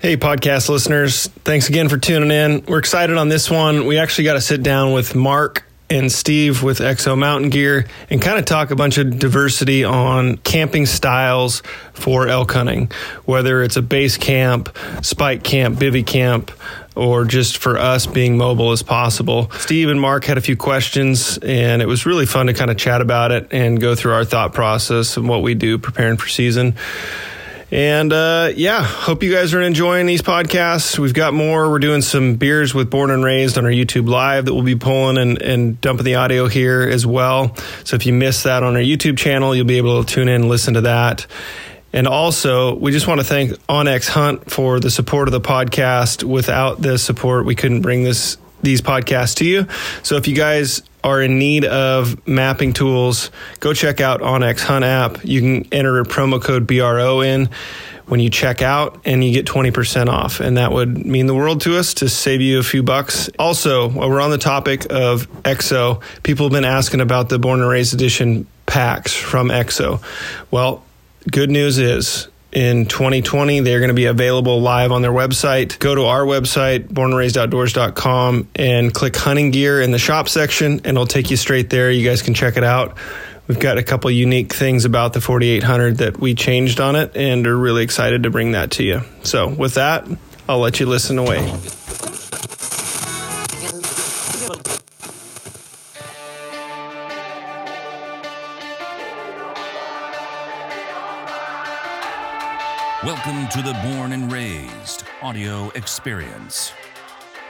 Hey, podcast listeners. Thanks again for tuning in. We're excited on this one. We actually got to sit down with Mark and Steve with Exo Mountain Gear and kind of talk a bunch of diversity on camping styles for elk hunting, whether it's a base camp, spike camp, bivy camp, or just for us being mobile as possible. Steve and Mark had a few questions, and it was really fun to kind of chat about it and go through our thought process and what we do preparing for season. And uh, yeah, hope you guys are enjoying these podcasts. We've got more. We're doing some beers with Born and Raised on our YouTube Live that we'll be pulling and, and dumping the audio here as well. So if you missed that on our YouTube channel, you'll be able to tune in and listen to that. And also, we just want to thank onX Hunt for the support of the podcast. Without this support, we couldn't bring this these podcasts to you. So if you guys are in need of mapping tools, go check out onX Hunt app. You can enter a promo code BRO in when you check out and you get 20% off. And that would mean the world to us to save you a few bucks. Also, while we're on the topic of EXO, people have been asking about the Born and Raised Edition packs from EXO. Well, good news is in 2020. They're going to be available live on their website. Go to our website, bornandraisedoutdoors.com, and click hunting gear in the shop section, and it'll take you straight there. You guys can check it out. We've got a couple unique things about the 4800 that we changed on it, and are really excited to bring that to you. So, with that, I'll let you listen away. Welcome to the Born and Raised audio experience.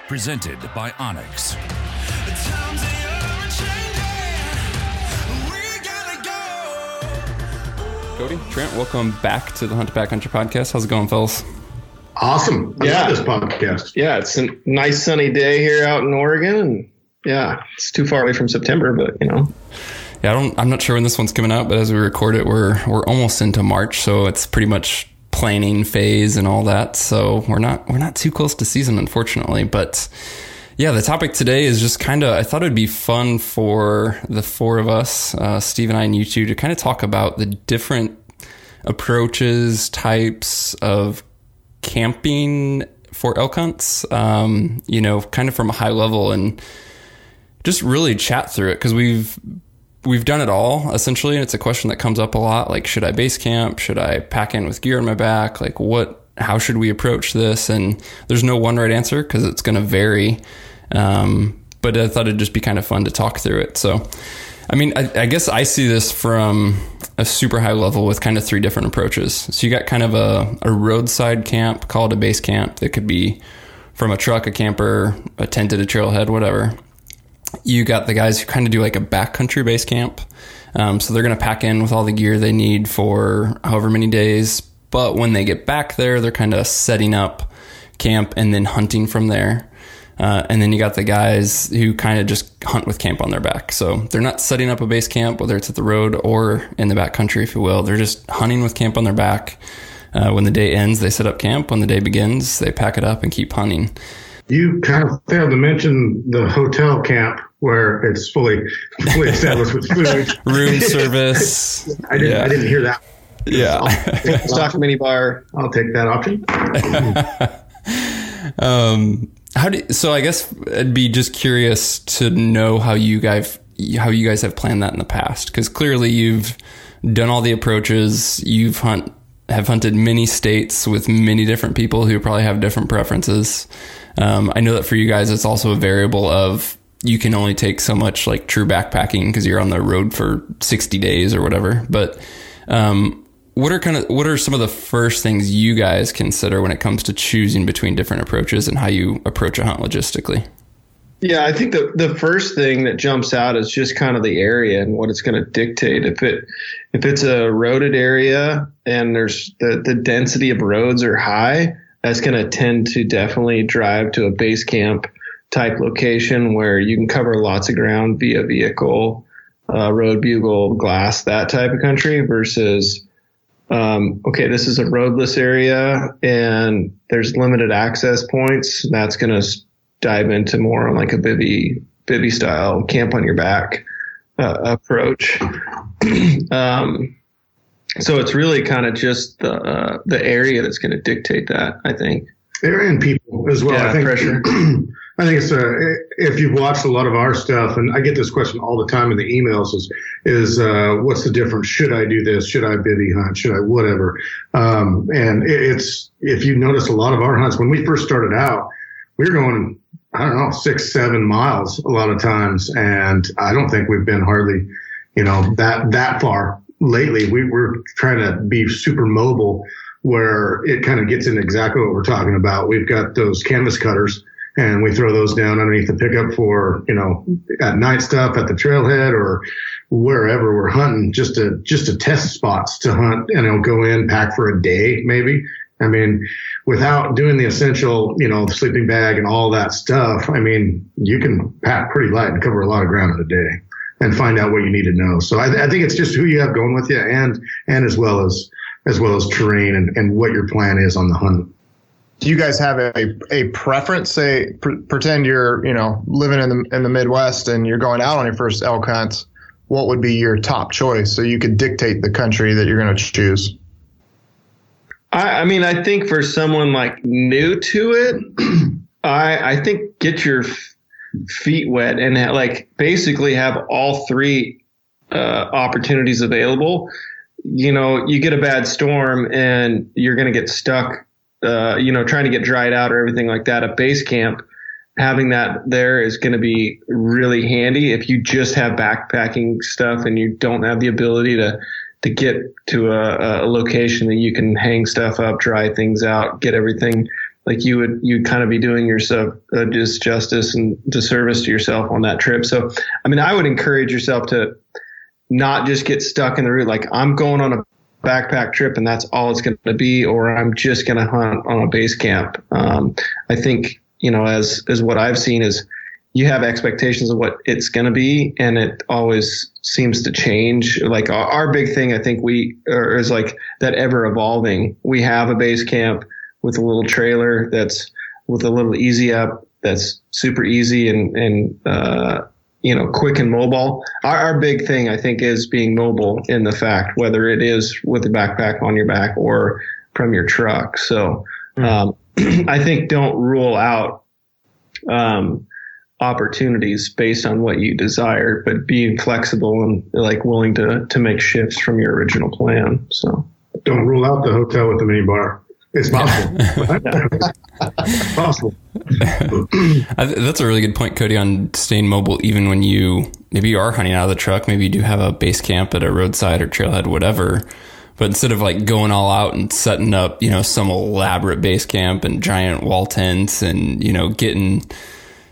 Presented by onX. Cody, Trent, welcome back to the Hunt Hunter Podcast. How's it going, fellas? Awesome. I yeah. this podcast. Yeah, it's a nice sunny day here out in Oregon. And yeah, it's too far away from September, but you know. Yeah, I don't I'm not sure when this one's coming out, but as we record it, we're we're almost into March, so it's pretty much planning phase and all that. So we're not we're not too close to season, unfortunately. But yeah, the topic today is just kind of I thought it'd be fun for the four of us, uh, Steve and I and you two, to kind of talk about the different approaches, types of camping for elk hunts. Um, you know, kind of from a high level and just really chat through it because we've we've done it all essentially and it's a question that comes up a lot like should i base camp? Should i pack in with gear on my back? Like what how should we approach this? And there's no one right answer because it's going to vary. Um, but i thought it'd just be kind of fun to talk through it. So i mean I, I guess i see this from a super high level with kind of three different approaches. So you got kind of a, a roadside camp called a base camp. That could be from a truck a camper a tent at a trailhead whatever you got the guys who kind of do like a backcountry base camp. Um, so they're going to pack in with all the gear they need for however many days. But when they get back there, they're kind of setting up camp and then hunting from there. Uh, and then you got the guys who kind of just hunt with camp on their back. So they're not setting up a base camp, whether it's at the road or in the backcountry, if you will. They're just hunting with camp on their back. Uh, when the day ends, they set up camp. When the day begins, they pack it up and keep hunting. You kind of failed to mention the hotel camp where it's fully fully established with food, room service. I didn't. Yeah. I didn't hear that. Yeah, stock mini bar. I'll take that option. um, how do so? I guess I'd be just curious to know how you guys how you guys have planned that in the past because clearly you've done all the approaches. You've hunt have hunted many states with many different people who probably have different preferences. Um, I know that for you guys, it's also a variable of you can only take so much like true backpacking because you're on the road for 60 days or whatever. But um, what are kind of what are some of the first things you guys consider when it comes to choosing between different approaches and how you approach a hunt logistically? Yeah, I think the the first thing that jumps out is just kind of the area and what it's going to dictate. If it if it's a roaded area and there's the the density of roads are high, that's going to tend to definitely drive to a base camp type location where you can cover lots of ground via vehicle, uh, road bugle, glass, that type of country versus, um, okay, this is a roadless area and there's limited access points. That's going to dive into more on like a bivy, bivy style camp on your back uh, approach. um, so it's really kind of just the uh, the area that's going to dictate that. I think. and people as well. Yeah, I think pressure. I think it's uh, if you've watched a lot of our stuff, and I get this question all the time in the emails: is is uh, what's the difference? Should I do this? Should I bivy hunt? Should I whatever? Um, and it, it's if you notice a lot of our hunts when we first started out, we were going I don't know six seven miles a lot of times, and I don't think we've been hardly you know that that far lately. We we're trying to be super mobile where it kind of gets into exactly what we're talking about. We've got those canvas cutters and we throw those down underneath the pickup for, you know, at night stuff at the trailhead or wherever we're hunting just to, just to test spots to hunt and it'll go in pack for a day, maybe. I mean, without doing the essential, you know, sleeping bag and all that stuff, I mean, you can pack pretty light and cover a lot of ground in a day and find out what you need to know. So I, I think it's just who you have going with you and, and as well as, as well as terrain and, and what your plan is on the hunt. Do you guys have a, a preference? Say, pr- pretend you're you know living in the in the Midwest and you're going out on your first elk hunt. What would be your top choice so you could dictate the country that you're going to choose? I, I mean, I think for someone like new to it, I I think get your f- feet wet and like basically have all three uh, opportunities available. You know, you get a bad storm and you're going to get stuck. Uh, you know, trying to get dried out or everything like that at base camp. Having that there is going to be really handy if you just have backpacking stuff and you don't have the ability to to get to a, a location that you can hang stuff up, dry things out, get everything like you would you kind of be doing yourself uh, just justice and disservice to yourself on that trip. So, I mean, I would encourage yourself to not just get stuck in the route. Like I'm going on a backpack trip and that's all it's going to be, or I'm just going to hunt on a base camp. Um, I think you know, as as what I've seen is you have expectations of what it's going to be and it always seems to change like our, our big thing i think we is like that ever evolving we have a base camp with a little trailer that's with a little easy up that's super easy and and uh, you know quick and mobile our, our big thing i think is being mobile in the fact whether it is with a backpack on your back or from your truck so um, i think don't rule out um, opportunities based on what you desire, but being flexible and like willing to to make shifts from your original plan. So Don't rule out the hotel with the mini bar. It's possible. It's possible. I th- that's a really good point, Cody, on staying mobile even when you maybe you are hunting out of the truck. Maybe you do have a base camp at a roadside or trailhead, whatever. But instead of like going all out and setting up, you know, some elaborate base camp and giant wall tents and, you know, getting,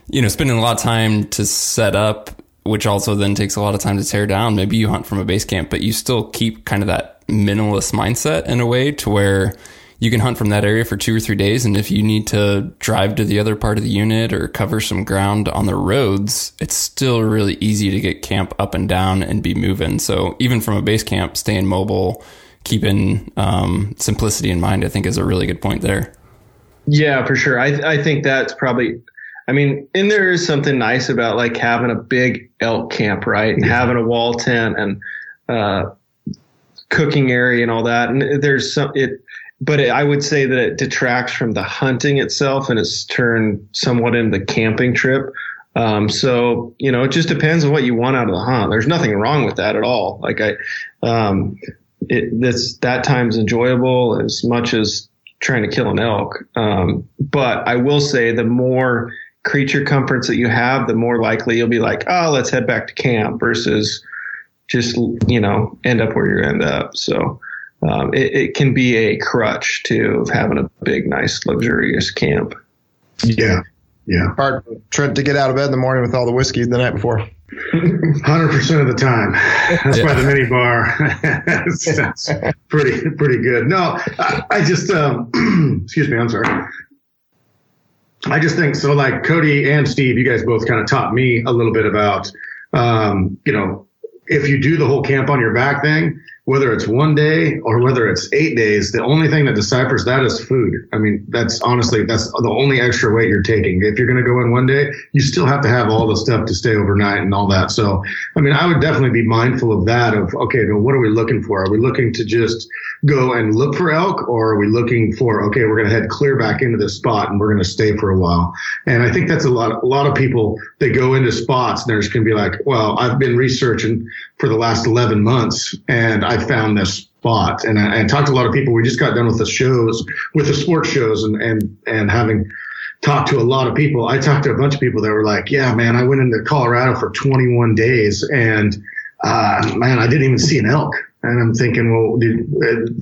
you know, spending a lot of time to set up, which also then takes a lot of time to tear down. Maybe you hunt from a base camp, but you still keep kind of that minimalist mindset in a way to where you can hunt from that area for two or three days. And if you need to drive to the other part of the unit or cover some ground on the roads, it's still really easy to get camp up and down and be moving. So even from a base camp, staying mobile, keeping um, simplicity in mind, I think is a really good point there. yeah, for sure. I I think that's probably. I mean, and there is something nice about like having a big elk camp, right, and having a wall tent and uh, cooking area and all that. And there's some it, but it, I would say that it detracts from the hunting itself, and it's turned somewhat into the camping trip. Um, so you know, it just depends on what you want out of the hunt. There's nothing wrong with that at all. Like I, um, it this that time's enjoyable as much as trying to kill an elk. Um, but I will say the more creature comforts that you have, the more likely you'll be like, oh, let's head back to camp versus just you know end up where you end up. So. Um, it, it can be a crutch to having a big, nice, luxurious camp. Yeah. Yeah. Hard Trent to get out of bed in the morning with all the whiskey the night before. Hundred percent of the time. That's why the mini bar. that's, that's pretty pretty good. No, I, I just um, excuse me. I'm sorry. I just think so. Like Cody and Steve, you guys both kind of taught me a little bit about, um, you know, if you do the whole camp on your back thing, whether it's one day or whether it's eight days, the only thing that deciphers that is food. I mean, that's honestly, that's the only extra weight you're taking. If you're going to go in one day, you still have to have all the stuff to stay overnight and all that. So, I mean, I would definitely be mindful of that of, okay, now what are we looking for? Are we looking to just go and look for elk or are we looking for, okay, we're going to head clear back into this spot and we're going to stay for a while. And I think that's a lot, a lot of people, they go into spots and they're just going to be like, well, I've been researching for the last 11 months and I found this spot. And I, I talked to a lot of people. We just got done with the shows, with the sports shows and, and, and having talked to a lot of people. I talked to a bunch of people that were like, yeah, man, I went into Colorado for 21 days and, uh, man, I didn't even see an elk. And I'm thinking, well, did,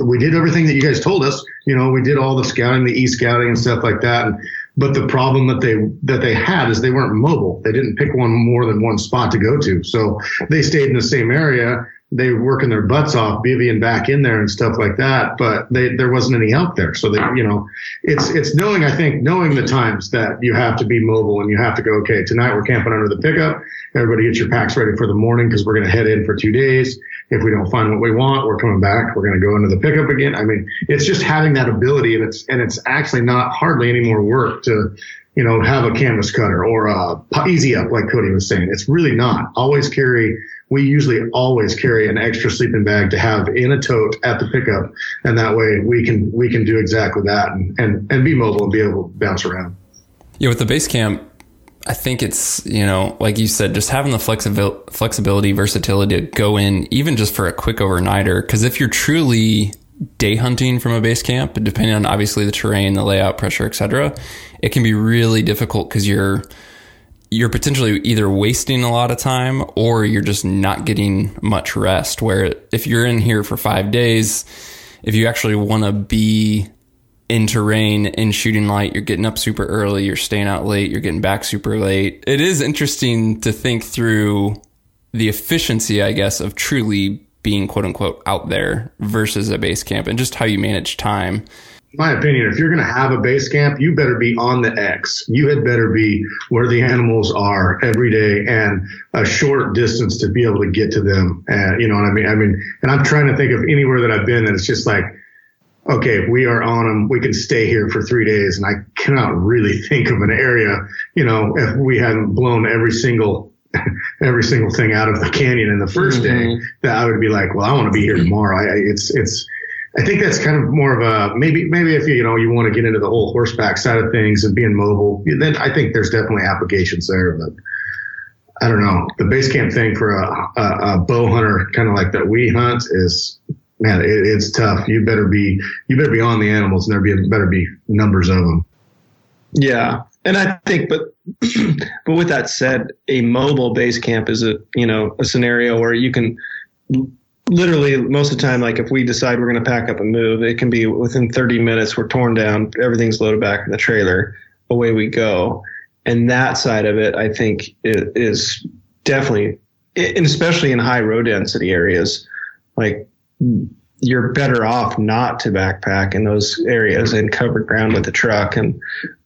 uh, we did everything that you guys told us. You know, we did all the scouting, the e scouting and stuff like that. And, but the problem that they that they had is they weren't mobile. They didn't pick one more than one spot to go to. So they stayed in the same area. They were working their butts off, bivvying back in there and stuff like that. But they, there wasn't any elk there. So they, you know, it's it's knowing I think knowing the times that you have to be mobile and you have to go. Okay, tonight we're camping under the pickup. Everybody get your packs ready for the morning because we're going to head in for two days. If we don't find what we want, we're coming back. We're going to go into the pickup again. I mean, it's just having that ability, and it's and it's actually not hardly any more work to, you know, have a canvas cutter or a easy up like Cody was saying. It's really not. Always carry. We usually always carry an extra sleeping bag to have in a tote at the pickup, and that way we can we can do exactly that and and, and be mobile and be able to bounce around. Yeah, with the base camp, I think it's, you know, like you said, just having the flexibil- flexibility, versatility to go in even just for a quick overnighter. Cause if you're truly day hunting from a base camp, depending on obviously the terrain, the layout, pressure, etc., it can be really difficult because you're, you're potentially either wasting a lot of time or you're just not getting much rest. Where if you're in here for five days, if you actually want to be in terrain in shooting light you're getting up super early you're staying out late you're getting back super late it is interesting to think through the efficiency i guess of truly being quote unquote out there versus a base camp and just how you manage time my opinion, if you're going to have a base camp, you better be on the X. You had better be where the animals are every day and a short distance to be able to get to them. And you know what I mean? I mean, and I'm trying to think of anywhere that I've been that it's just like, okay, we are on them. We can stay here for three days. And I cannot really think of an area, you know, if we hadn't blown every single, every single thing out of the canyon in the 1st mm-hmm. day that I would be like, well, I want to be here tomorrow. I, it's, it's, I think that's kind of more of a maybe maybe if you know you want to get into the whole horseback side of things and being mobile, then I think there's definitely applications there. But I don't know the base camp thing for a, a, a bow hunter kind of like that we hunt is man, it, it's tough. You better be you better be on the animals, and there be better be numbers of them. Yeah, and I think, but but with that said, a mobile base camp is a you know a scenario where you can literally most of the time, like if we decide we're going to pack up and move, it can be within 30 minutes. We're torn down, everything's loaded back in the trailer, away we go. And that side of it, I think, is definitely, and especially in high row density areas, like you're better off not to backpack in those areas and cover ground with the truck and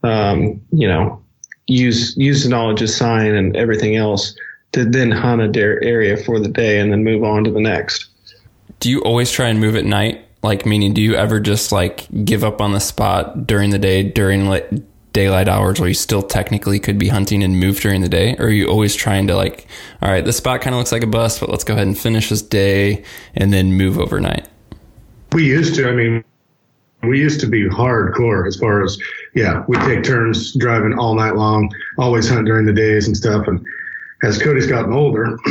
um, you know use use the knowledge of sign and everything else to then hunt a dare area for the day and then move on to the next. Do you always try and move at night? Like meaning, do you ever just like give up on the spot during the day during like daylight hours where you still technically could be hunting and move during the day? Or are you always trying to like, all right, this spot kind of looks like a bust, but let's go ahead and finish this day and then move overnight? We used to. I mean, we used to be hardcore as far as, yeah, we take turns driving all night long, always hunt during the days and stuff. And as Cody's gotten older,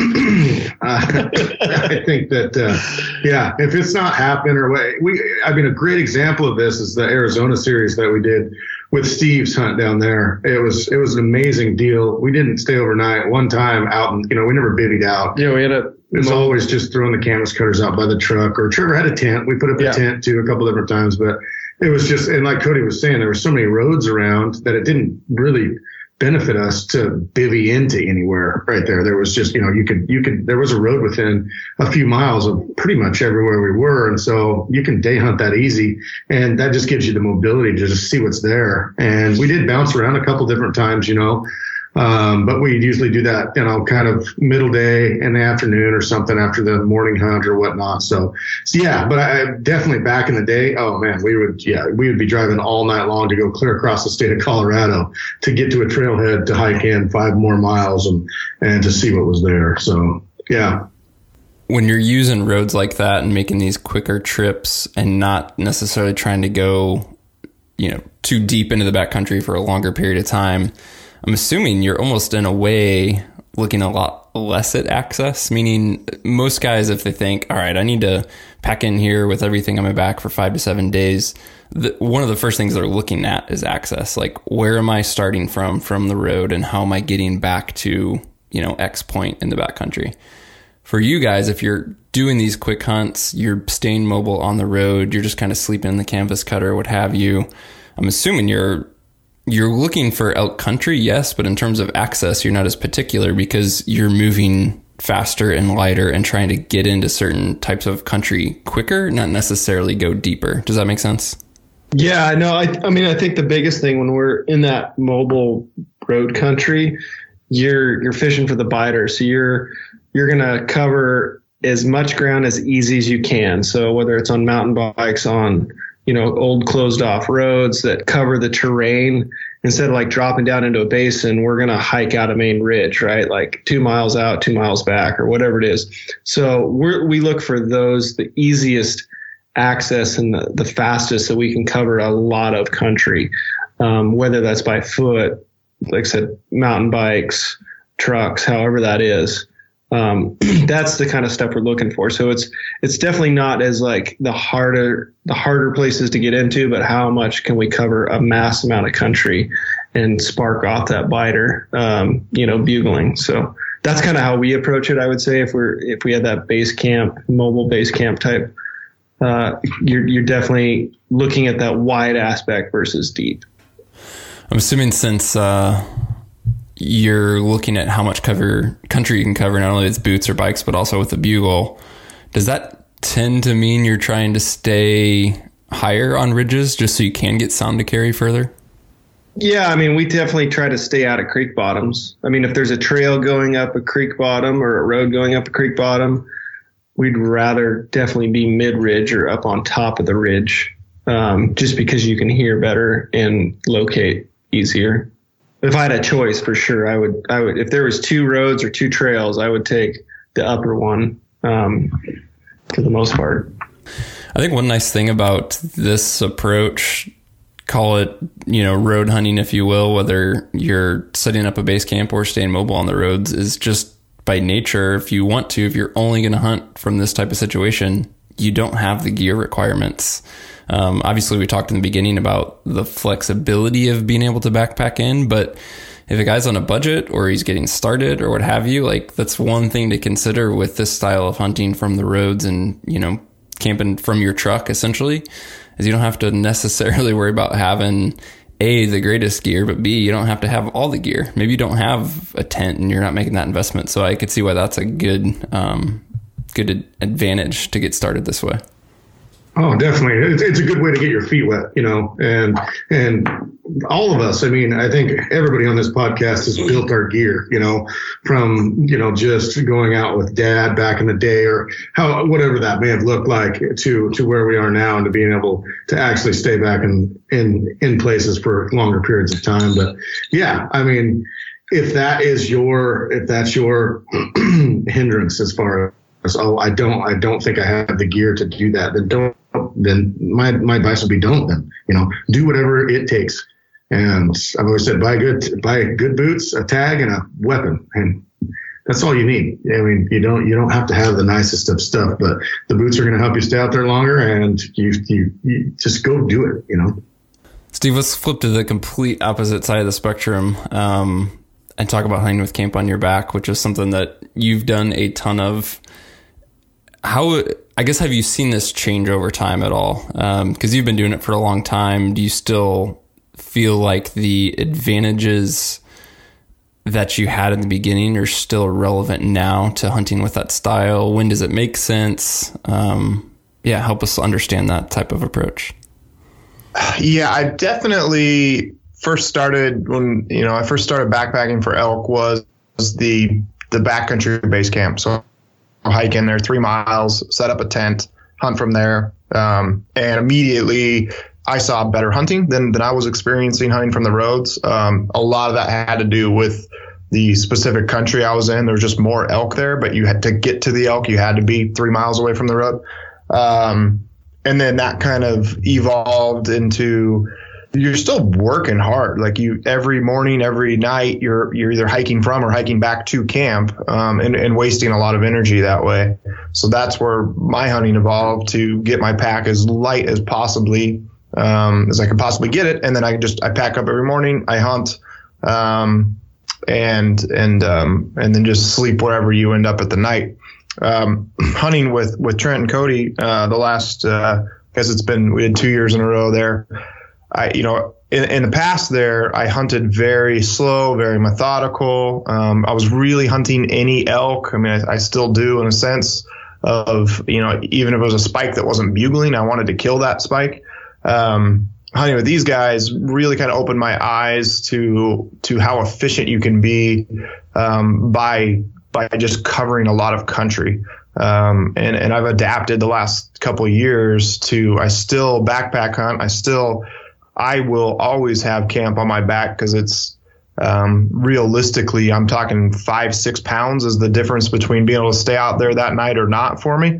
I think that uh, yeah, if it's not happening or what we, I mean, a great example of this is the Arizona series that we did with Steve's hunt down there. It was it was an amazing deal. We didn't stay overnight. One time out, and you know, we never bivvied out. Yeah, we had a. It was always just throwing the canvas cutters out by the truck, or Trevor had a tent. We put up yeah. a tent too a couple different times, but it was just and like Cody was saying, there were so many roads around that it didn't really benefit us to bivy into anywhere right there. There was just, you know, you could, you could, there was a road within a few miles of pretty much everywhere we were. And so you can day hunt that easy. And that just gives you the mobility to just see what's there. And we did bounce around a couple different times, you know. Um, but we usually do that, you know, kind of middle day in the afternoon or something after the morning hunt or whatnot. So, so yeah, but I definitely back in the day, oh man, we would, yeah, we would be driving all night long to go clear across the state of Colorado to get to a trailhead to hike in five more miles and, and to see what was there. So, yeah. When you're using roads like that and making these quicker trips and not necessarily trying to go, you know, too deep into the backcountry for a longer period of time, I'm assuming you're almost in a way looking a lot less at access, meaning most guys, if they think, all right, I need to pack in here with everything on my back for five to seven days, the, one of the first things they're looking at is access. Like, where am I starting from from the road and how am I getting back to, you know, X point in the backcountry? For you guys, if you're doing these quick hunts, you're staying mobile on the road, you're just kind of sleeping in the canvas cutter, what have you. I'm assuming you're you're looking for elk country, yes, but in terms of access, you're not as particular because you're moving faster and lighter and trying to get into certain types of country quicker, not necessarily go deeper. Does that make sense? Yeah, no, I, I mean, I think the biggest thing when we're in that mobile road country, you're you're fishing for the biter, so you're you're gonna cover as much ground as easy as you can. So whether it's on mountain bikes, on you know, old closed off roads that cover the terrain. Instead of like dropping down into a basin, we're going to hike out a main ridge, right? Like two miles out, two miles back, or whatever it is. So we we look for those, the easiest access and the, the fastest so we can cover a lot of country, um, whether that's by foot, like I said, mountain bikes, trucks, however that is um, that's the kind of stuff we're looking for. So it's it's definitely not as like the harder the harder places to get into, but how much can we cover a mass amount of country and spark off that biter, um, you know, bugling. So that's kind of how we approach it. I would say if we're if we had that base camp, mobile base camp type, uh, you're you're definitely looking at that wide aspect versus deep. I'm assuming since. Uh you're looking at how much cover country you can cover, not only with boots or bikes, but also with the bugle. Does that tend to mean you're trying to stay higher on ridges just so you can get sound to carry further? Yeah, I mean, we definitely try to stay out of creek bottoms. I mean, if there's a trail going up a creek bottom or a road going up a creek bottom, we'd rather definitely be mid ridge or up on top of the ridge, um, just because you can hear better and locate easier if I had a choice for sure, I would I would if there was two roads or two trails, I would take the upper one um, for the most part. I think one nice thing about this approach, call it you know road hunting if you will, whether you're setting up a base camp or staying mobile on the roads, is just by nature. If you want to, if you're only going to hunt from this type of situation, you don't have the gear requirements. Um, obviously, we talked in the beginning about the flexibility of being able to backpack in, but if a guy's on a budget or he's getting started or what have you, like that's one thing to consider with this style of hunting from the roads and, you know, camping from your truck essentially, is you don't have to necessarily worry about having a the greatest gear, but B you don't have to have all the gear. Maybe you don't have a tent and you're not making that investment. So I could see why that's a good um, good advantage to get started this way. Oh, definitely. It's, it's a good way to get your feet wet, you know, and, and all of us, I mean, I think everybody on this podcast has built our gear, you know, from, you know, just going out with dad back in the day or how, whatever that may have looked like to, to where we are now and to being able to actually stay back in, in, in places for longer periods of time. But yeah, I mean, if that is your, if that's your hindrance as far as, oh, I don't, I don't think I have the gear to do that, then don't then my my advice would be don't then you know do whatever it takes. And i've always said buy good buy good boots a tag and a weapon and that's all you need. I mean you don't you don't have to have the nicest of stuff but the boots are going to help you stay out there longer and you, you you just go do it you know? Steve let's flip to the complete opposite side of the spectrum um, and talk about hunting with camp on your back which is something that you've done a ton of how I guess have you seen this change over time at all? Because um, you've been doing it for a long time. Do you still feel like the advantages that you had in the beginning are still relevant now to hunting with that style? When does it make sense? Um, yeah, help us understand that type of approach. Yeah, I definitely first started when you know I first started backpacking for elk was, the the backcountry base camp. So hike in there three miles, set up a tent, hunt from there, um, and immediately I saw better hunting than than I was experiencing hunting from the roads. Um, a lot of that had to do with the specific country I was in. There was just more elk there, but you had to get to the elk. You had to be three miles away from the road. Um, and then that kind of evolved into you're still working hard. Like you every morning, every night, you're you're either hiking from or hiking back to camp, um, and, and wasting a lot of energy that way. So that's where my hunting evolved to get my pack as light as possibly um, as I could possibly get it, and then I just I pack up every morning, I hunt, um, and and um, and then just sleep wherever you end up at the night. Um, hunting with with Trent and Cody uh, the last uh, because it's been we did two years in a row there. I you know in, in the past there I hunted very slow, very methodical. Um, I was really hunting any elk. I mean I, I still do in a sense of you know even if it was a spike that wasn't bugling, I wanted to kill that spike. Um, hunting with these guys really kind of opened my eyes to to how efficient you can be um, by by just covering a lot of country. Um, and and I've adapted the last couple years to I still backpack hunt. I still I will always have camp on my back because it's um, realistically I'm talking five six pounds is the difference between being able to stay out there that night or not for me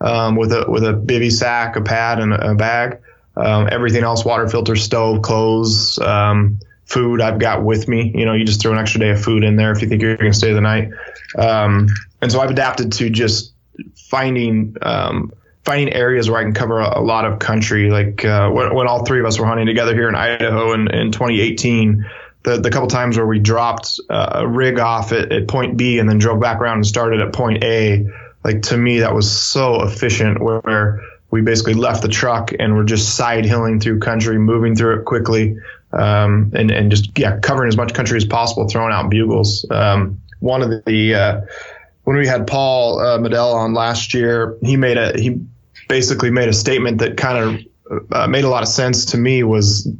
um, with a with a bivy sack, a pad, and a bag. Um, everything else, water filter, stove, clothes, um, food I've got with me. You know, you just throw an extra day of food in there if you think you're going to stay the night. Um, and so I've adapted to just finding um, finding areas where I can cover a, a lot of country. Like uh, when, when, all three of us were hunting together here in Idaho in, in 2018. The, the couple times where we dropped uh, a rig off at, at point B and then drove back around and started at point A, like to me that was so efficient where we basically left the truck and we're just side hilling through country, moving through it quickly, um, and and just yeah, covering as much country as possible, throwing out bugles. Um, one of the uh, when we had Paul uh, Medell on last year, he made a he basically made a statement that kind of uh, made a lot of sense to me was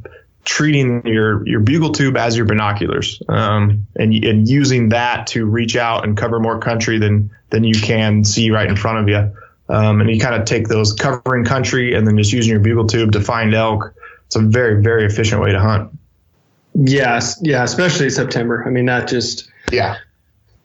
treating your your bugle tube as your binoculars um, and and using that to reach out and cover more country than than you can see right in front of you. Um, and you kind of take those covering country and then just using your bugle tube to find elk. It's a very, very efficient way to hunt. Yes. Yeah. Especially September. I mean, that just. Yeah.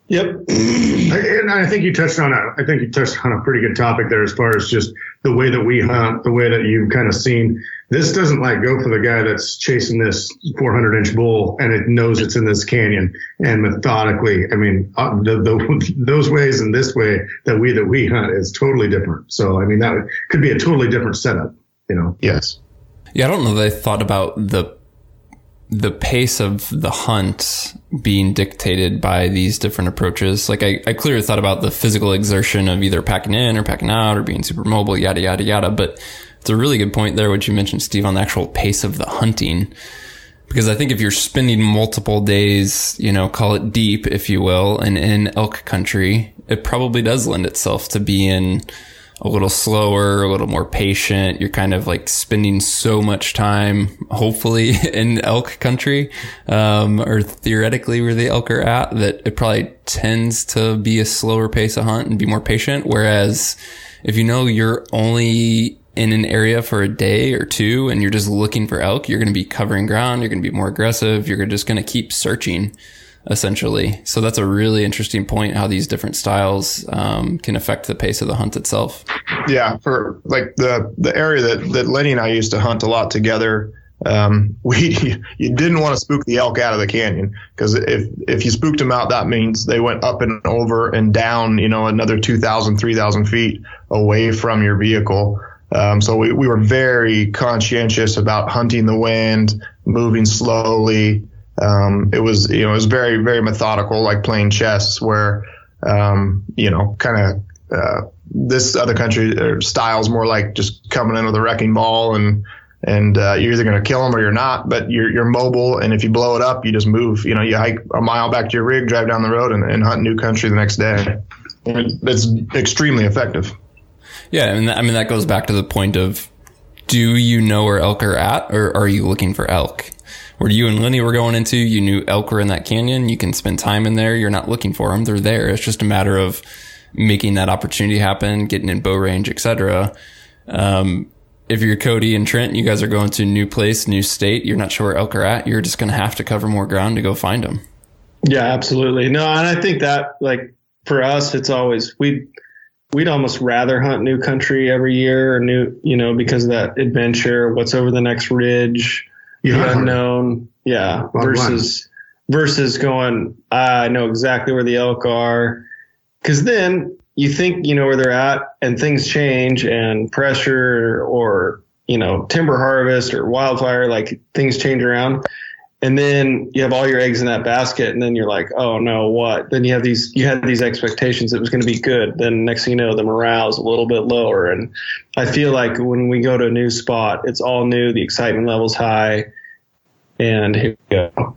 Yep. and I think you touched on a, I think you touched on a pretty good topic there as far as just the way that we hunt, the way that you've kind of seen this doesn't like go for the guy that's chasing this 400 inch bull and it knows it's in this canyon and methodically. I mean, uh, the, the, those ways and this way that we that we hunt is totally different. So I mean, that could be a totally different setup. You know. Yes. Yeah, I don't know. They thought about the the pace of the hunt being dictated by these different approaches. Like I, I clearly thought about the physical exertion of either packing in or packing out or being super mobile, yada yada yada. But it's a really good point there, what you mentioned, Steve, on the actual pace of the hunting. Because I think if you're spending multiple days, you know, call it deep, if you will, and in elk country, it probably does lend itself to being a little slower, a little more patient. You're kind of like spending so much time, hopefully, in elk country, um, or theoretically where the elk are at, that it probably tends to be a slower pace of hunt and be more patient. Whereas if you know you're only in an area for a day or two and you're just looking for elk, you're going to be covering ground. You're going to be more aggressive. You're just going to keep searching essentially. So that's a really interesting point how these different styles um, can affect the pace of the hunt itself. Yeah. For like the, the area that, that Lenny and I used to hunt a lot together. Um, we, you didn't want to spook the elk out of the canyon because if, if you spooked them out, that means they went up and over and down, you know, another 2,000, 3,000 feet away from your vehicle. Um, so we, we were very conscientious about hunting the wind, moving slowly. Um, it was, you know, it was very, very methodical, like playing chess where, um, you know, kind of, uh, this other country uh, styles more like just coming in with a wrecking ball and, and, uh, you're either going to kill them or you're not, but you're, you're mobile. And if you blow it up, you just move, you know, you hike a mile back to your rig, drive down the road and, and hunt new country the next day. It's extremely effective. Yeah, and I mean that goes back to the point of do you know where elk are at or are you looking for elk? Where you and Lenny were going into, you knew elk were in that canyon. You can spend time in there. You're not looking for them. They're there. It's just a matter of making that opportunity happen, getting in bow range, etc. Um, if you're Cody and Trent, you guys are going to a new place, new state. You're not sure where elk are at. You're just going to have to cover more ground to go find them. Yeah, absolutely. No, and I think that like for us, it's always we we'd almost rather hunt new country every year or new, you know, because of that adventure, what's over the next ridge, yeah. the unknown. Yeah. versus, versus going, ah, I know exactly where the elk are. Cause then you think you know where they're at and things change and pressure or, you know, timber harvest or wildfire, like things change around and then you have all your eggs in that basket and then you're like oh no what? Then you have these you had these expectations it was going to be good. Then next thing you know the morale's a little bit lower. And i feel like when we go to a new spot it's all new the excitement level's high and here we go.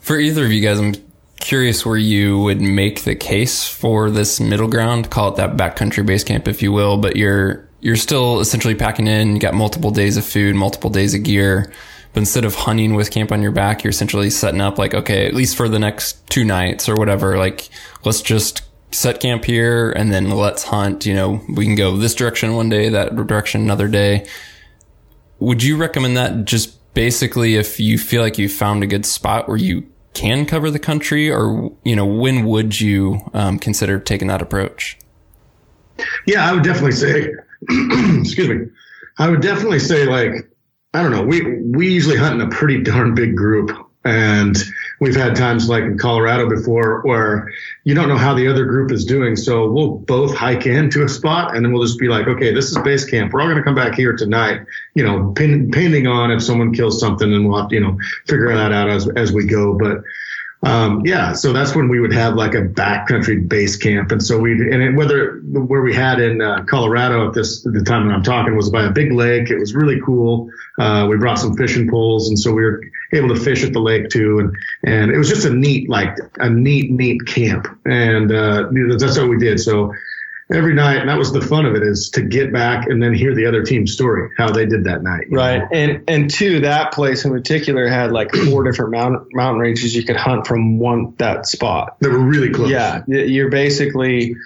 For either of you guys i'm curious where you would make the case for this middle ground. Call it that backcountry base camp if you will. But you're you're still essentially packing in. You got multiple days of food multiple days of gear but instead of hunting with camp on your back, you're essentially setting up like, okay, at least for the next two nights or whatever, like let's just set camp here and then let's hunt. You know, we can go this direction one day, that direction another day. Would you recommend that just basically if you feel like you found a good spot where you can cover the country or, you know, when would you um, consider taking that approach? Yeah, I would definitely say, excuse me, I would definitely say like I don't know. We we usually hunt in a pretty darn big group, and we've had times like in Colorado before where you don't know how the other group is doing. So we'll both hike into a spot, and then we'll just be like, okay, this is base camp. We're all going to come back here tonight. You know, pending on if someone kills something, and we'll have to, you know figure that out as as we go. But um, yeah, so that's when we would have like a backcountry base camp, and so we and it, whether where we had in uh, Colorado at this the time that I'm talking was by a big lake. It was really cool. Uh, we brought some fishing poles, and so we were able to fish at the lake too, and and it was just a neat like a neat neat camp, and uh, that's what we did. So every night. And that was the fun of it is to get back and then hear the other team's story, how they did that night. Right. Know? And, and two, that place in particular had like four different mountain, mountain ranges you could hunt from one, that spot. They were really close. Yeah. You're basically,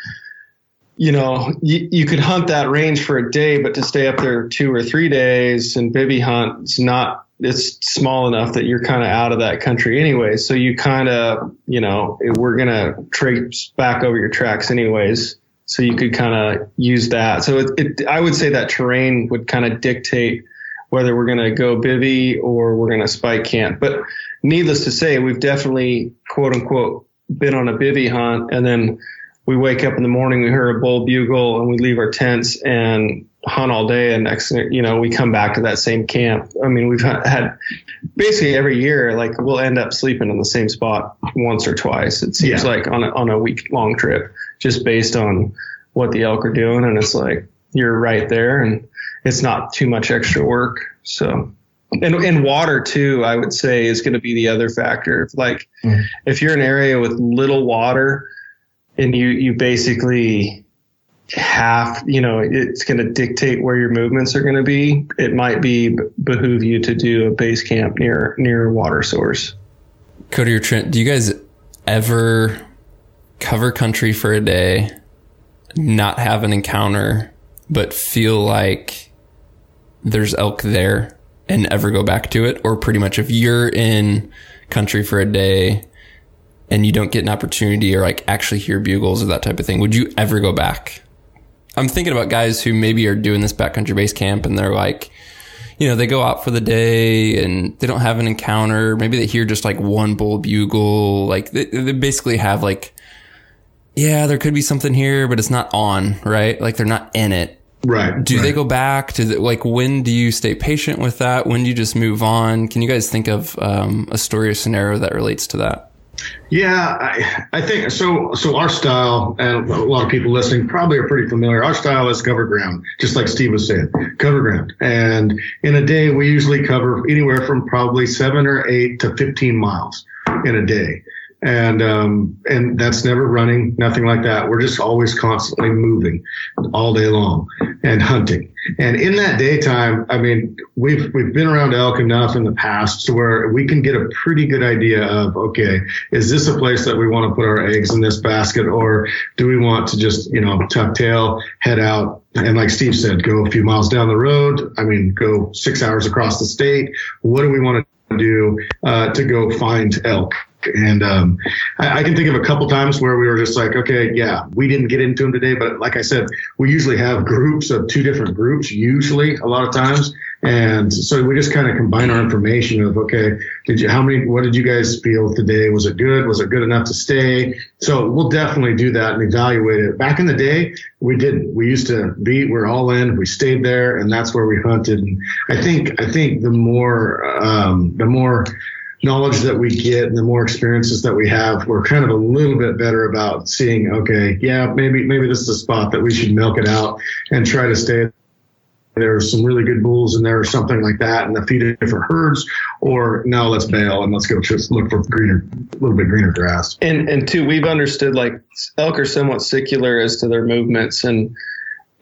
you know, you, you could hunt that range for a day, but to stay up there two or three days and bivy hunt, it's not, it's small enough that you're kind of out of that country anyway. So you kind of, you know, we're going to trace back over your tracks anyways so you could kind of use that. So it, it, I would say that terrain would kind of dictate whether we're going to go bivy or we're going to spike camp. But needless to say, we've definitely quote unquote been on a bivy hunt and then we wake up in the morning, we hear a bull bugle and we leave our tents and hunt all day. And next, you know, we come back to that same camp. I mean, we've had basically every year, like we'll end up sleeping in the same spot once or twice. It seems yeah. like on a, on a week long trip just based on what the elk are doing. And it's like, you're right there and it's not too much extra work. So, and, and water too, I would say is going to be the other factor. Like mm. if you're in an area with little water and you, you basically have, you know, it's going to dictate where your movements are going to be. It might be behoove you to do a base camp near, near a water source. Cody or Trent, do you guys ever cover country for a day, not have an encounter, but feel like there's elk there and ever go back to it? Or pretty much if you're in country for a day and you don't get an opportunity or like actually hear bugles or that type of thing, would you ever go back? I'm thinking about guys who maybe are doing this backcountry base camp and they're like, you know, they go out for the day and they don't have an encounter. Maybe they hear just like one bull bugle. Like they, they basically have like yeah, there could be something here, but it's not on, right? Like they're not in it. Right. Do right. they go back to the, like when do you stay patient with that? When do you just move on? Can you guys think of um, a story or scenario that relates to that? Yeah, I, I think so. So our style, and a lot of people listening probably are pretty familiar. Our style is cover ground, just like Steve was saying, cover ground. And in a day, we usually cover anywhere from probably seven or eight to 15 miles in a day. And um, and that's never running, nothing like that. We're just always constantly moving, all day long, and hunting. And in that daytime, I mean, we've we've been around elk enough in the past to where we can get a pretty good idea of okay, is this a place that we want to put our eggs in this basket, or do we want to just you know tuck tail, head out, and like Steve said, go a few miles down the road. I mean, go six hours across the state. What do we want to do uh, to go find elk? And um, I, I, can think of a couple times where we were just like, okay, yeah, we didn't get into them today, but like I said, we usually have groups of two different groups, usually a lot of times, and so we just kind of combine our information of, okay, did you, how many, what did you guys feel today? Was it good? Was it good enough to stay? So we'll definitely do that and evaluate it. Back in the day, we didn't. We used to be, we're all in, we stayed there, and that's where we hunted. And I think, I think the more, um, the more, knowledge that we get and the more experiences that we have, we're kind of a little bit better about seeing, okay, yeah, maybe, maybe this is a spot that we should milk it out and try to stay. There's some really good bulls in there or something like that and a few different herds or now let's bail and let's go just look for greener, a little bit greener grass. And, and two, we've understood like elk are somewhat secular as to their movements and,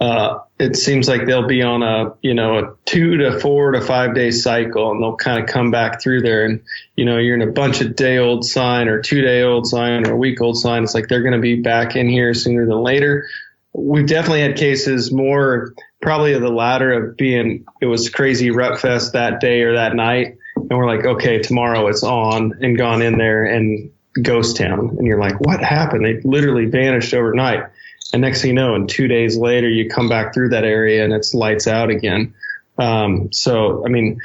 uh, it seems like they'll be on a you know a two to four to five day cycle and they'll kind of come back through there. And you know you're in a bunch of day old sign or two day old sign or week old sign. It's like they're going to be back in here sooner than later. We've definitely had cases more probably of the latter of being it was crazy rut fest that day or that night. And we're like okay tomorrow it's on and gone in there and ghost town. And you're like what happened? They literally vanished overnight and next thing you know, and two days later, you come back through that area and it's lights out again. Um, so, I mean,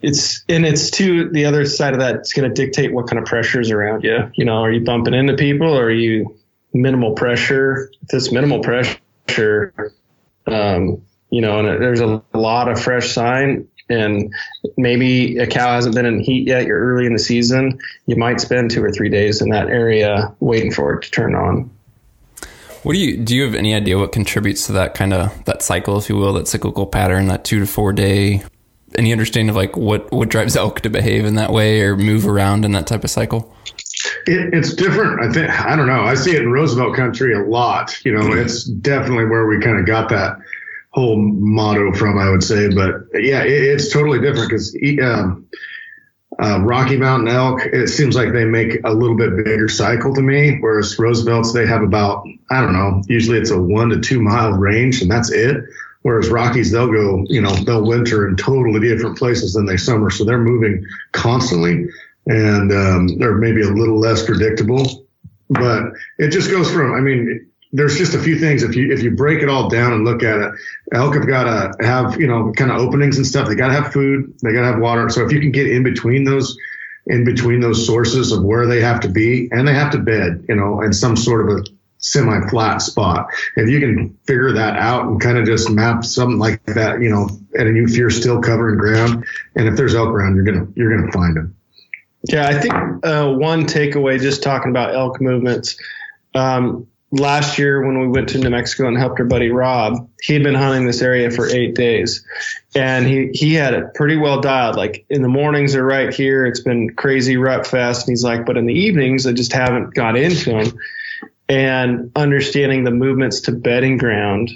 it's and it's to the other side of that. It's going to dictate what kind of pressures around you. You know, are you bumping into people? Or are you minimal pressure? If it's minimal pressure, um, you know, and there's a lot of fresh sign, and maybe a cow hasn't been in heat yet. You're early in the season. You might spend two or three days in that area waiting for it to turn on. What do you do? You have any idea what contributes to that kind of that cycle, if you will, that cyclical pattern, that two to four day? Any understanding of like what what drives elk to behave in that way or move around in that type of cycle? It, it's different. I think I don't know. I see it in Roosevelt country a lot. You know, it's definitely where we kind of got that whole motto from. I would say, but yeah, it, it's totally different because um, uh, Rocky Mountain elk, it seems like they make a little bit bigger cycle to me, whereas Roosevelt's, they have about, I don't know, usually it's a one to two mile range and that's it. Whereas Rockies, they'll go, you know, they'll winter in totally different places than they summer. So they're moving constantly and um, they're maybe a little less predictable. But it just goes from, I mean, there's just a few things. If you if you break it all down and look at it, elk have got to have you know kind of openings and stuff. They got to have food. They got to have water. So if you can get in between those, in between those sources of where they have to be, and they have to bed, you know, in some sort of a semi-flat spot. If you can figure that out and kind of just map something like that, you know, and if you're still covering ground, and if there's elk around, you're gonna you're gonna find them. Yeah, I think uh, one takeaway, just talking about elk movements. Um, last year when we went to New Mexico and helped our buddy Rob, he'd been hunting this area for eight days, and he he had it pretty well dialed. Like in the mornings are right here. It's been crazy rut fest, and he's like, but in the evenings I just haven't got into them. And understanding the movements to bedding ground.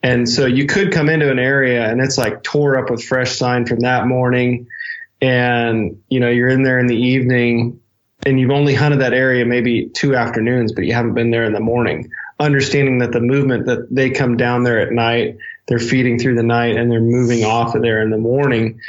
And so you could come into an area and it's like tore up with fresh sign from that morning. And, you know, you're in there in the evening and you've only hunted that area maybe two afternoons, but you haven't been there in the morning. Understanding that the movement that they come down there at night, they're feeding through the night and they're moving off of there in the morning.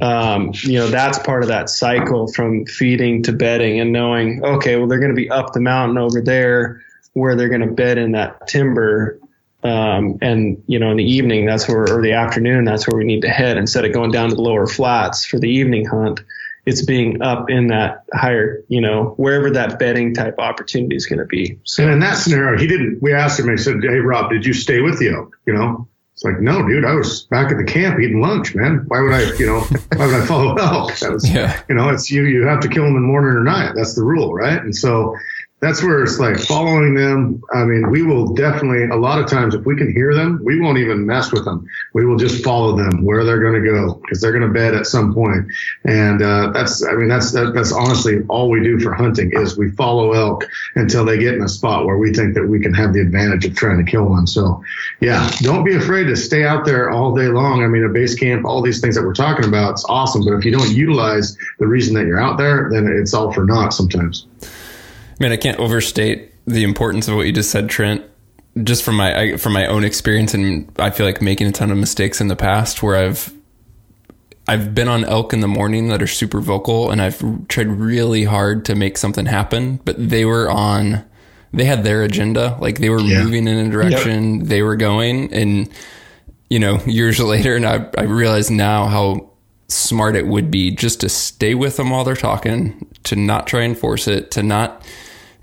Um, you know, that's part of that cycle from feeding to bedding and knowing, okay, well, they're going to be up the mountain over there where they're going to bed in that timber. Um, and you know, in the evening, that's where, or the afternoon, that's where we need to head instead of going down to the lower flats for the evening hunt it's being up in that higher, you know, wherever that bedding type opportunity is going to be. So and in that scenario, he didn't. We asked him. I said, "Hey, Rob, did you stay with the elk?" You know, it's like, no, dude, I was back at the camp eating lunch, man. Why would I, you know, why would I follow elk? That was, yeah. you know, it's you. You have to kill them in the morning or night. That's the rule, right? And so that's where it's like following them. I mean, we will definitely, a lot of times, if we can hear them, we won't even mess with them. We will just follow them where they're going to go because they're going to bed at some point. And, uh, that's, I mean, that's, that, that's honestly all we do for hunting is we follow elk until they get in a spot where we think that we can have the advantage of trying to kill one. So yeah, don't be afraid to stay out there all day long. I mean, a base camp, all these things that we're talking about, it's awesome. But if you don't utilize the reason that you're out there, then it's all for naught sometimes. Man, I can't overstate the importance of what you just said, Trent. Just from my I, from my own experience, and I feel like making a ton of mistakes in the past where I've I've been on elk in the morning that are super vocal, and I've tried really hard to make something happen, but they were on. They had their agenda, like they were yeah. moving in a direction yep. they were going, and you know, years later, and I I realize now how smart it would be just to stay with them while they're talking, to not try and force it, to not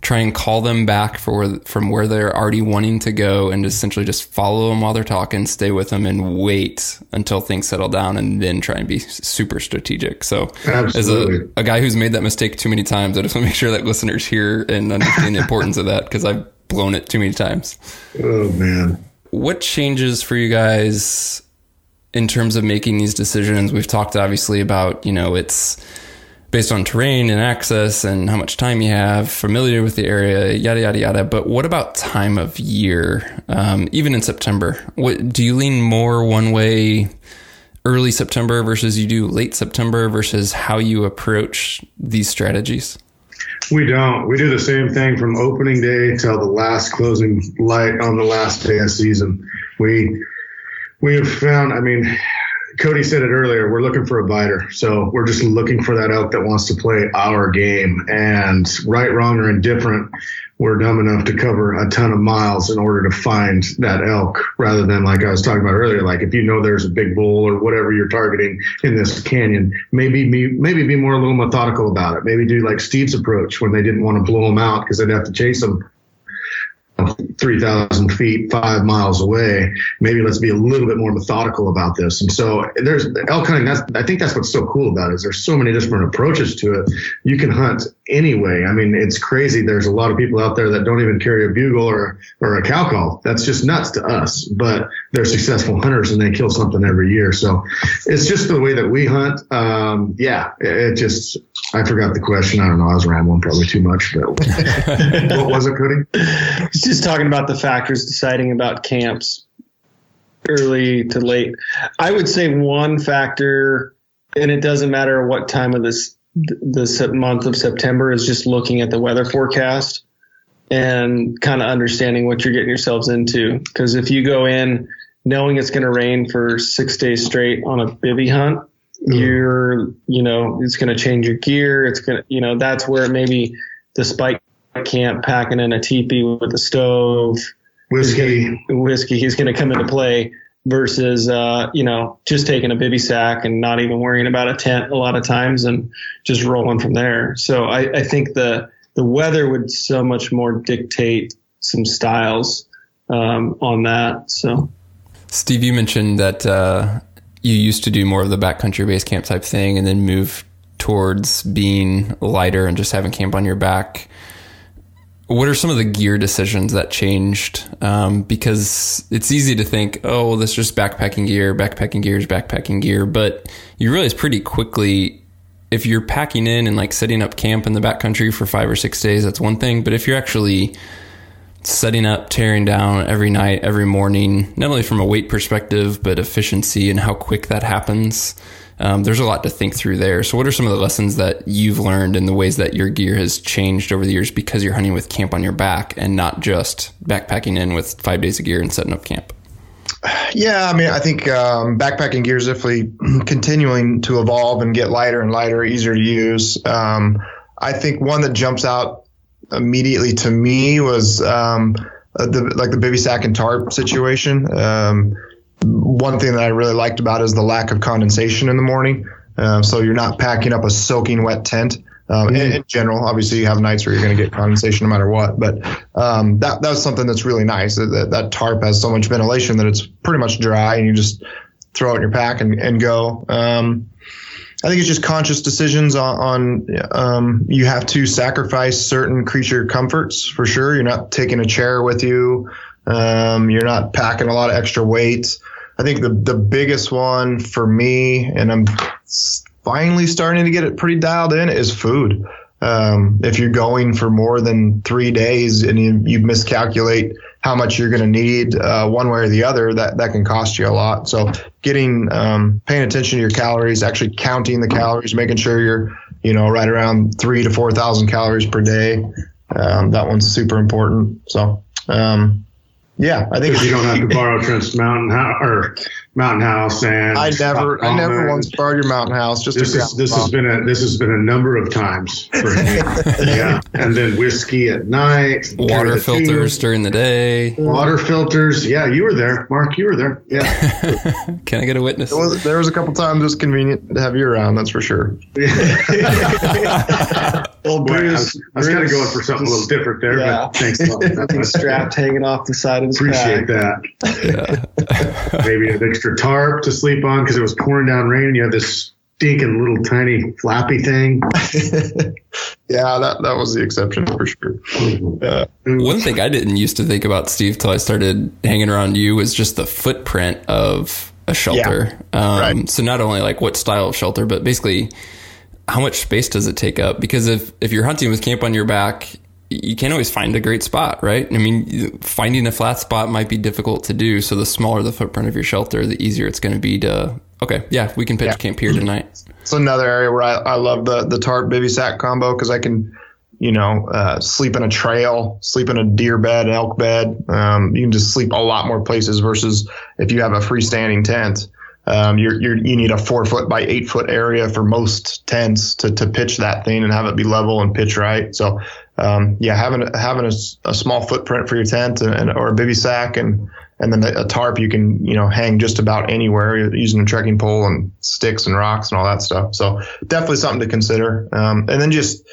try and call them back for from where they're already wanting to go and essentially just follow them while they're talking, stay with them and wait until things settle down and then try and be super strategic. So Absolutely. as a, a guy who's made that mistake too many times, I just want to make sure that listeners hear and understand the importance of that because I've blown it too many times. Oh man. What changes for you guys in terms of making these decisions? We've talked obviously about, you know, it's based on terrain and access and how much time you have, familiar with the area, yada yada yada. But what about time of year? Um, even in September, what do you lean more one way? Early September versus you do late September versus how you approach these strategies? We don't. We do the same thing from opening day till the last closing light on the last day of season. We we have found. I mean, Cody said it earlier. We're looking for a biter, so we're just looking for that elk that wants to play our game. And right, wrong, or indifferent, we're dumb enough to cover a ton of miles in order to find that elk, rather than like I was talking about earlier. Like if you know there's a big bull or whatever you're targeting in this canyon, maybe be maybe be more a little methodical about it. Maybe do like Steve's approach when they didn't want to blow them out because they'd have to chase them 3,000 feet, five miles away. Maybe let's be a little bit more methodical about this. And so there's elk hunting. That's, I think that's what's so cool about it is there's so many different approaches to it. You can hunt anyway. I mean, it's crazy. There's a lot of people out there that don't even carry a bugle or, or a cow call. That's just nuts to us, but they're successful hunters and they kill something every year. So it's just the way that we hunt. Um, yeah, it just, I forgot the question. I don't know. I was rambling probably too much, but what was it, Cody? It's just talking about the factors deciding about camps early to late. I would say one factor, and it doesn't matter what time of this the month of September is just looking at the weather forecast and kind of understanding what you're getting yourselves into. Because if you go in knowing it's going to rain for six days straight on a bivy hunt, mm. you're, you know, it's going to change your gear. It's going to, you know, that's where maybe the spike camp packing in a teepee with a stove, whiskey, whiskey, he's going to come into play versus uh, you know just taking a bivy sack and not even worrying about a tent a lot of times and just rolling from there. So I, I think the the weather would so much more dictate some styles um, on that. So, Steve, you mentioned that uh, you used to do more of the backcountry base camp type thing, and then move towards being lighter and just having camp on your back what are some of the gear decisions that changed? Um, because it's easy to think, oh, well, this is just backpacking gear, backpacking gear is backpacking gear. But you realize pretty quickly if you're packing in and like setting up camp in the backcountry for five or six days, that's one thing. But if you're actually setting up, tearing down every night, every morning, not only from a weight perspective, but efficiency and how quick that happens, um, there's a lot to think through there. So, what are some of the lessons that you've learned in the ways that your gear has changed over the years because you're hunting with camp on your back and not just backpacking in with five days of gear and setting up camp? Yeah, I mean, I think um, backpacking gear is definitely continuing to evolve and get lighter and lighter, easier to use. Um, I think one that jumps out immediately to me was um, the like the bivy sack and tarp situation. Um, one thing that I really liked about is the lack of condensation in the morning. Uh, so you're not packing up a soaking wet tent. Um, in, in, general, obviously you have nights where you're going to get condensation no matter what, but um, that that's something that's really nice. That, that tarp has so much ventilation that it's pretty much dry, and you just throw it in your pack and, and go. Um, I think it's just conscious decisions on, on um, you have to sacrifice certain creature comforts for sure. You're not taking a chair with you. Um, you're not packing a lot of extra weight. I think the the biggest one for me, and I'm finally starting to get it pretty dialed in, is food. Um, if you're going for more than three days and you, you miscalculate how much you're going to need uh, one way or the other, that that can cost you a lot. So getting um, paying attention to your calories, actually counting the calories, making sure you're you know right around three to four thousand calories per day. Um, that one's super important. So um, yeah, I think you don't have to borrow Trent's mountain or mountain house and I never I never once borrowed your mountain house. Just this is, this has been a this has been a number of times for me. yeah, and then whiskey at night, water filters during the day, water filters. Yeah, you were there, Mark. You were there. Yeah. Can I get a witness? There was, there was a couple times it was convenient to have you around. That's for sure. Well, Bruce, I was, was kind of going for something just, a little different there, yeah. but thanks. Nothing strapped hanging off the side of his Appreciate pack. that. Yeah. Maybe an extra tarp to sleep on because it was pouring down rain. And you have this stinking little tiny flappy thing. yeah, that that was the exception for sure. Yeah. One thing I didn't used to think about Steve till I started hanging around you was just the footprint of a shelter. Yeah. Um, right. So not only like what style of shelter, but basically how much space does it take up? Because if, if you're hunting with camp on your back, you can't always find a great spot, right? I mean, finding a flat spot might be difficult to do. So the smaller the footprint of your shelter, the easier it's going to be to, okay, yeah, we can pitch yeah. camp here tonight. It's another area where I, I love the, the tarp bivy sack combo because I can, you know, uh, sleep in a trail, sleep in a deer bed, elk bed. Um, you can just sleep a lot more places versus if you have a freestanding tent. Um, you're, you're, you need a four foot by eight foot area for most tents to, to pitch that thing and have it be level and pitch right. So, um, yeah, having having a, a, small footprint for your tent and, or a bivy sack and and then a tarp you can you know hang just about anywhere using a trekking pole and sticks and rocks and all that stuff. So definitely something to consider. Um, and then just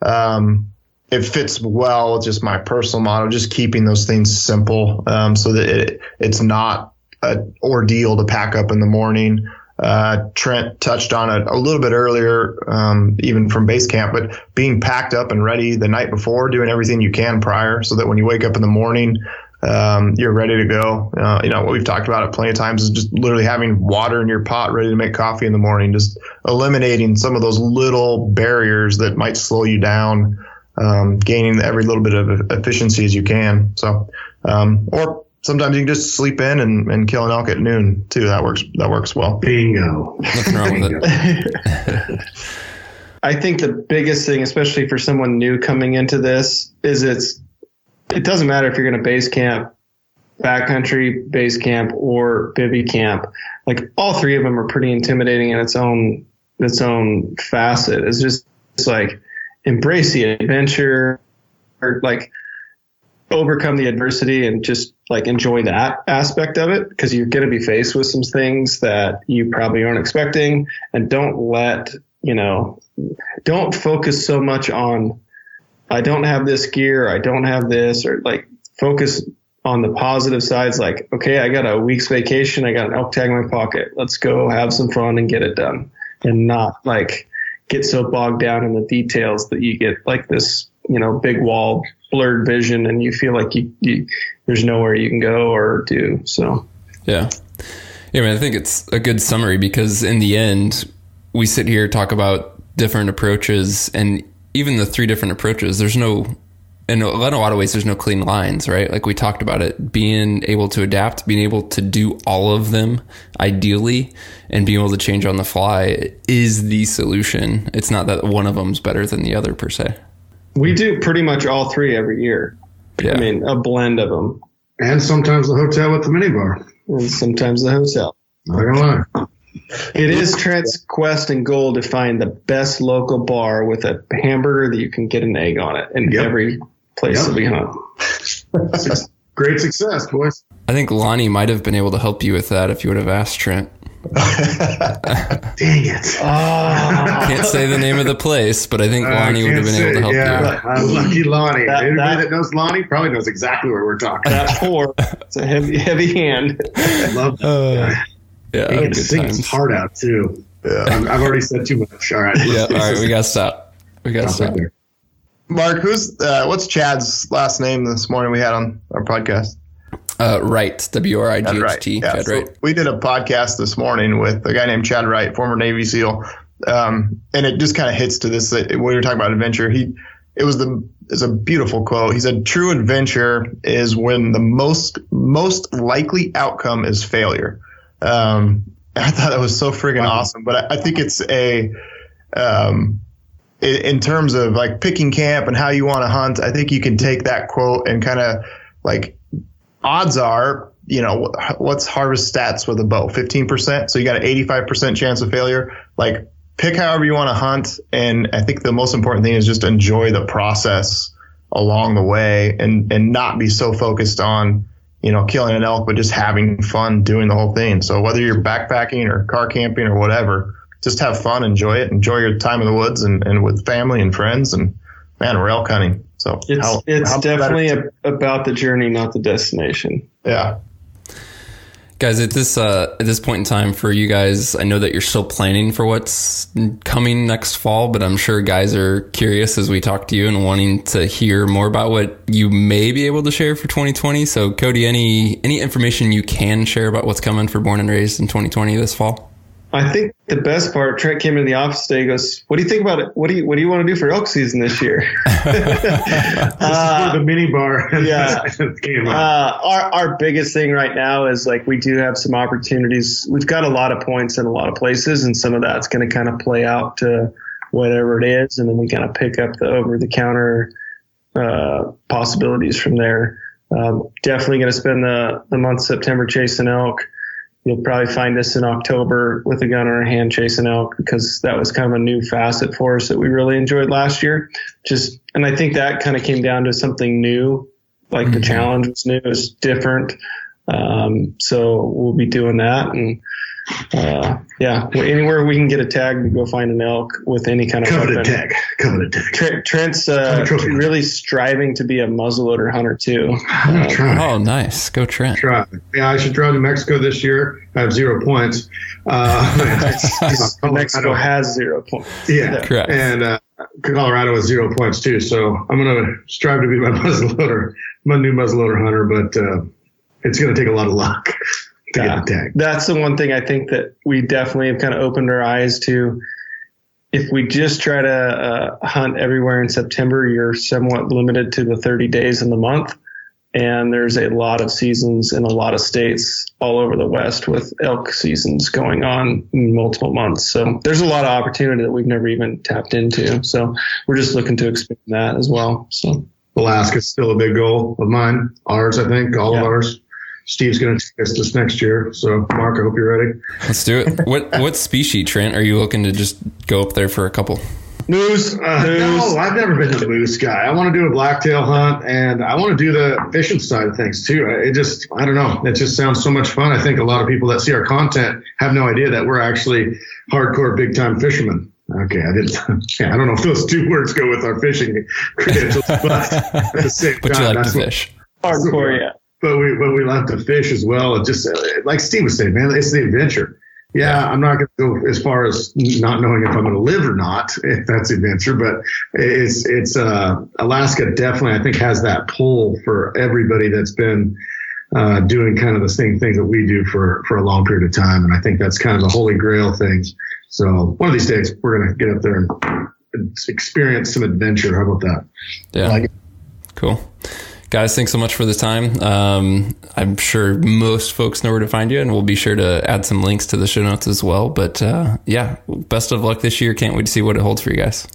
um, it fits well with just my personal motto, just keeping those things simple um, so that it, it's not an ordeal to pack up in the morning. Uh, Trent touched on it a little bit earlier, um, even from base camp, but being packed up and ready the night before, doing everything you can prior so that when you wake up in the morning, um, you're ready to go. Uh, you know, what we've talked about it plenty of times is just literally having water in your pot ready to make coffee in the morning, just eliminating some of those little barriers that might slow you down, um, gaining every little bit of efficiency as you can. So, um, or sometimes you can just sleep in and, and kill an elk at noon too. That works. That works well. Bingo. Nothing wrong with it. I think the biggest thing, especially for someone new coming into this, is it's it doesn't matter if you're going to base camp, backcountry base camp, or bivy camp. Like all three of them are pretty intimidating in its own its own facet. It's just it's like embrace the adventure, or like overcome the adversity and just like enjoy that aspect of it because you're going to be faced with some things that you probably aren't expecting. And don't let you know don't focus so much on i don't have this gear i don't have this or like focus on the positive sides like okay i got a week's vacation i got an elk tag in my pocket let's go have some fun and get it done. And not like get so bogged down in the details that you get like this you know big wall blurred vision and you feel like you, you there's nowhere you can go or do. So yeah, yeah. I mean, I think it's a good summary because in the end, we sit here talk about different approaches, and even the three different approaches. There's no in a lot of ways, there's no clean lines, right? Like we talked about it, being able to adapt, being able to do all of them ideally, and being able to change on the fly is the solution. It's not that one of them's better than the other per se. We do pretty much all three every year. Yeah. I mean, a blend of them. And sometimes the hotel with the minibar. And sometimes the hotel. Not gonna lie. It is Trent's quest and goal to find the best local bar with a hamburger that you can get an egg on it in yep. every place yep. that we hunt. Great success, boys. I think Lonnie might have been able to help you with that if you would have asked Trent. Dang it. Oh. Can't say the name of the place, but I think Lonnie would have been say, able to help yeah, you. I'm lucky Lonnie. That, Anybody that, that, knows Lonnie probably knows exactly where we're talking. That four. It's a heavy, heavy hand. I love that. Uh, yeah, he can sing his heart out too. Yeah. I've already said too much. All right. Yeah. All right. We got to stop. We got to stop. There. Mark, who's uh, what's Chad's last name this morning we had on our podcast? Uh, Wright, W R I G H T. Chad so Wright. We did a podcast this morning with a guy named Chad Wright, former Navy SEAL, um, and it just kind of hits to this. When we were talking about adventure, he it was the is a beautiful quote. He said, "True adventure is when the most most likely outcome is failure." Um, I thought that was so friggin' wow. awesome. But I, I, think it's a um, in terms of like picking camp and how you want to hunt. I think you can take that quote and kind of like odds are you know, what's harvest stats with a bow? 15%. So you got an 85% chance of failure. Like pick however you want to hunt. And I think the most important thing is just enjoy the process along the way and, and not be so focused on, you know, killing an elk, but just having fun doing the whole thing. So whether you're backpacking or car camping or whatever, just have fun, enjoy it, enjoy your time in the woods and, and with family and friends and man, we're elk hunting. So it's, how, it's how definitely a, about the journey, not the destination. Yeah. Guys at this uh, at this point in time for you guys i know that you're still planning for what's coming next fall but i'm sure guys are curious as we talk to you and wanting to hear more about what you may be able to share for 2020 so cody any any information you can share about what's coming for born and raised in 2020 this fall I think the best part, Trent came into the office today. He goes, "What do you think about it? What do you What do you want to do for elk season this year?" uh, the mini bar. yeah. uh, our Our biggest thing right now is like we do have some opportunities. We've got a lot of points in a lot of places, and some of that's going to kind of play out to whatever it is, and then we kind of pick up the over the counter uh, possibilities from there. Um, definitely going to spend the the month of September chasing elk. You'll probably find us in October with a gun in our hand chasing elk because that was kind of a new facet for us that we really enjoyed last year. Just, and I think that kind of came down to something new. Like mm-hmm. the challenge was new, it was different. Um, so we'll be doing that and uh, yeah, anywhere we can get a tag to go find an elk with any kind of coveted tag. Coveted tag. Trent, Trent's uh, really striving to be a muzzleloader hunter too. Uh, oh, nice. Go Trent. Try. Yeah, I should drive to Mexico this year. I have zero points. Uh, Mexico has zero points. Yeah, yeah. correct. And uh, Colorado has zero points too. So I'm going to strive to be my muzzleloader, my new muzzleloader hunter, but uh, it's going to take a lot of luck yeah, That's the one thing I think that we definitely have kind of opened our eyes to. If we just try to uh, hunt everywhere in September, you're somewhat limited to the 30 days in the month. And there's a lot of seasons in a lot of states all over the West with elk seasons going on in multiple months. So there's a lot of opportunity that we've never even tapped into. So we're just looking to expand that as well. So Alaska's still a big goal of mine. Ours, I think, all yeah. of ours. Steve's going to test this next year. So, Mark, I hope you're ready. Let's do it. What what species, Trent? Are you looking to just go up there for a couple? Moose. Uh, moose. No, I've never been a moose guy. I want to do a blacktail hunt, and I want to do the fishing side of things too. It just, I don't know. It just sounds so much fun. I think a lot of people that see our content have no idea that we're actually hardcore, big time fishermen. Okay, I didn't. Yeah, I don't know if those two words go with our fishing credentials, but at the same but time, you like to fish. Hardcore, yeah but we but we love to fish as well. It just like Steve was saying, man, it's the adventure. Yeah, I'm not going to go as far as not knowing if I'm going to live or not, if that's adventure. But it's it's uh, Alaska definitely I think has that pull for everybody that's been uh, doing kind of the same things that we do for for a long period of time, and I think that's kind of the holy grail thing. So one of these days we're going to get up there and experience some adventure. How about that? Yeah, like cool guys, thanks so much for the time. Um, I'm sure most folks know where to find you, and we'll be sure to add some links to the show notes as well. But uh, yeah, best of luck this year. Can't wait to see what it holds for you guys.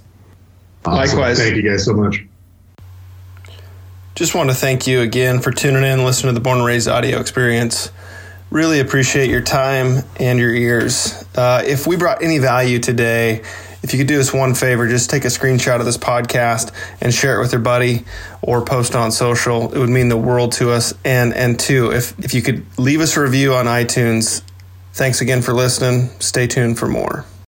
Awesome. Likewise. Thank you guys so much. Just want to thank you again for tuning in, listening to the Born and Raised audio experience. Really appreciate your time and your ears. Uh, if we brought any value today, if you could do us one favor, just take a screenshot of this podcast and share it with your buddy or post on social. It would mean the world to us. And and two, if if you could leave us a review on iTunes, thanks again for listening. Stay tuned for more.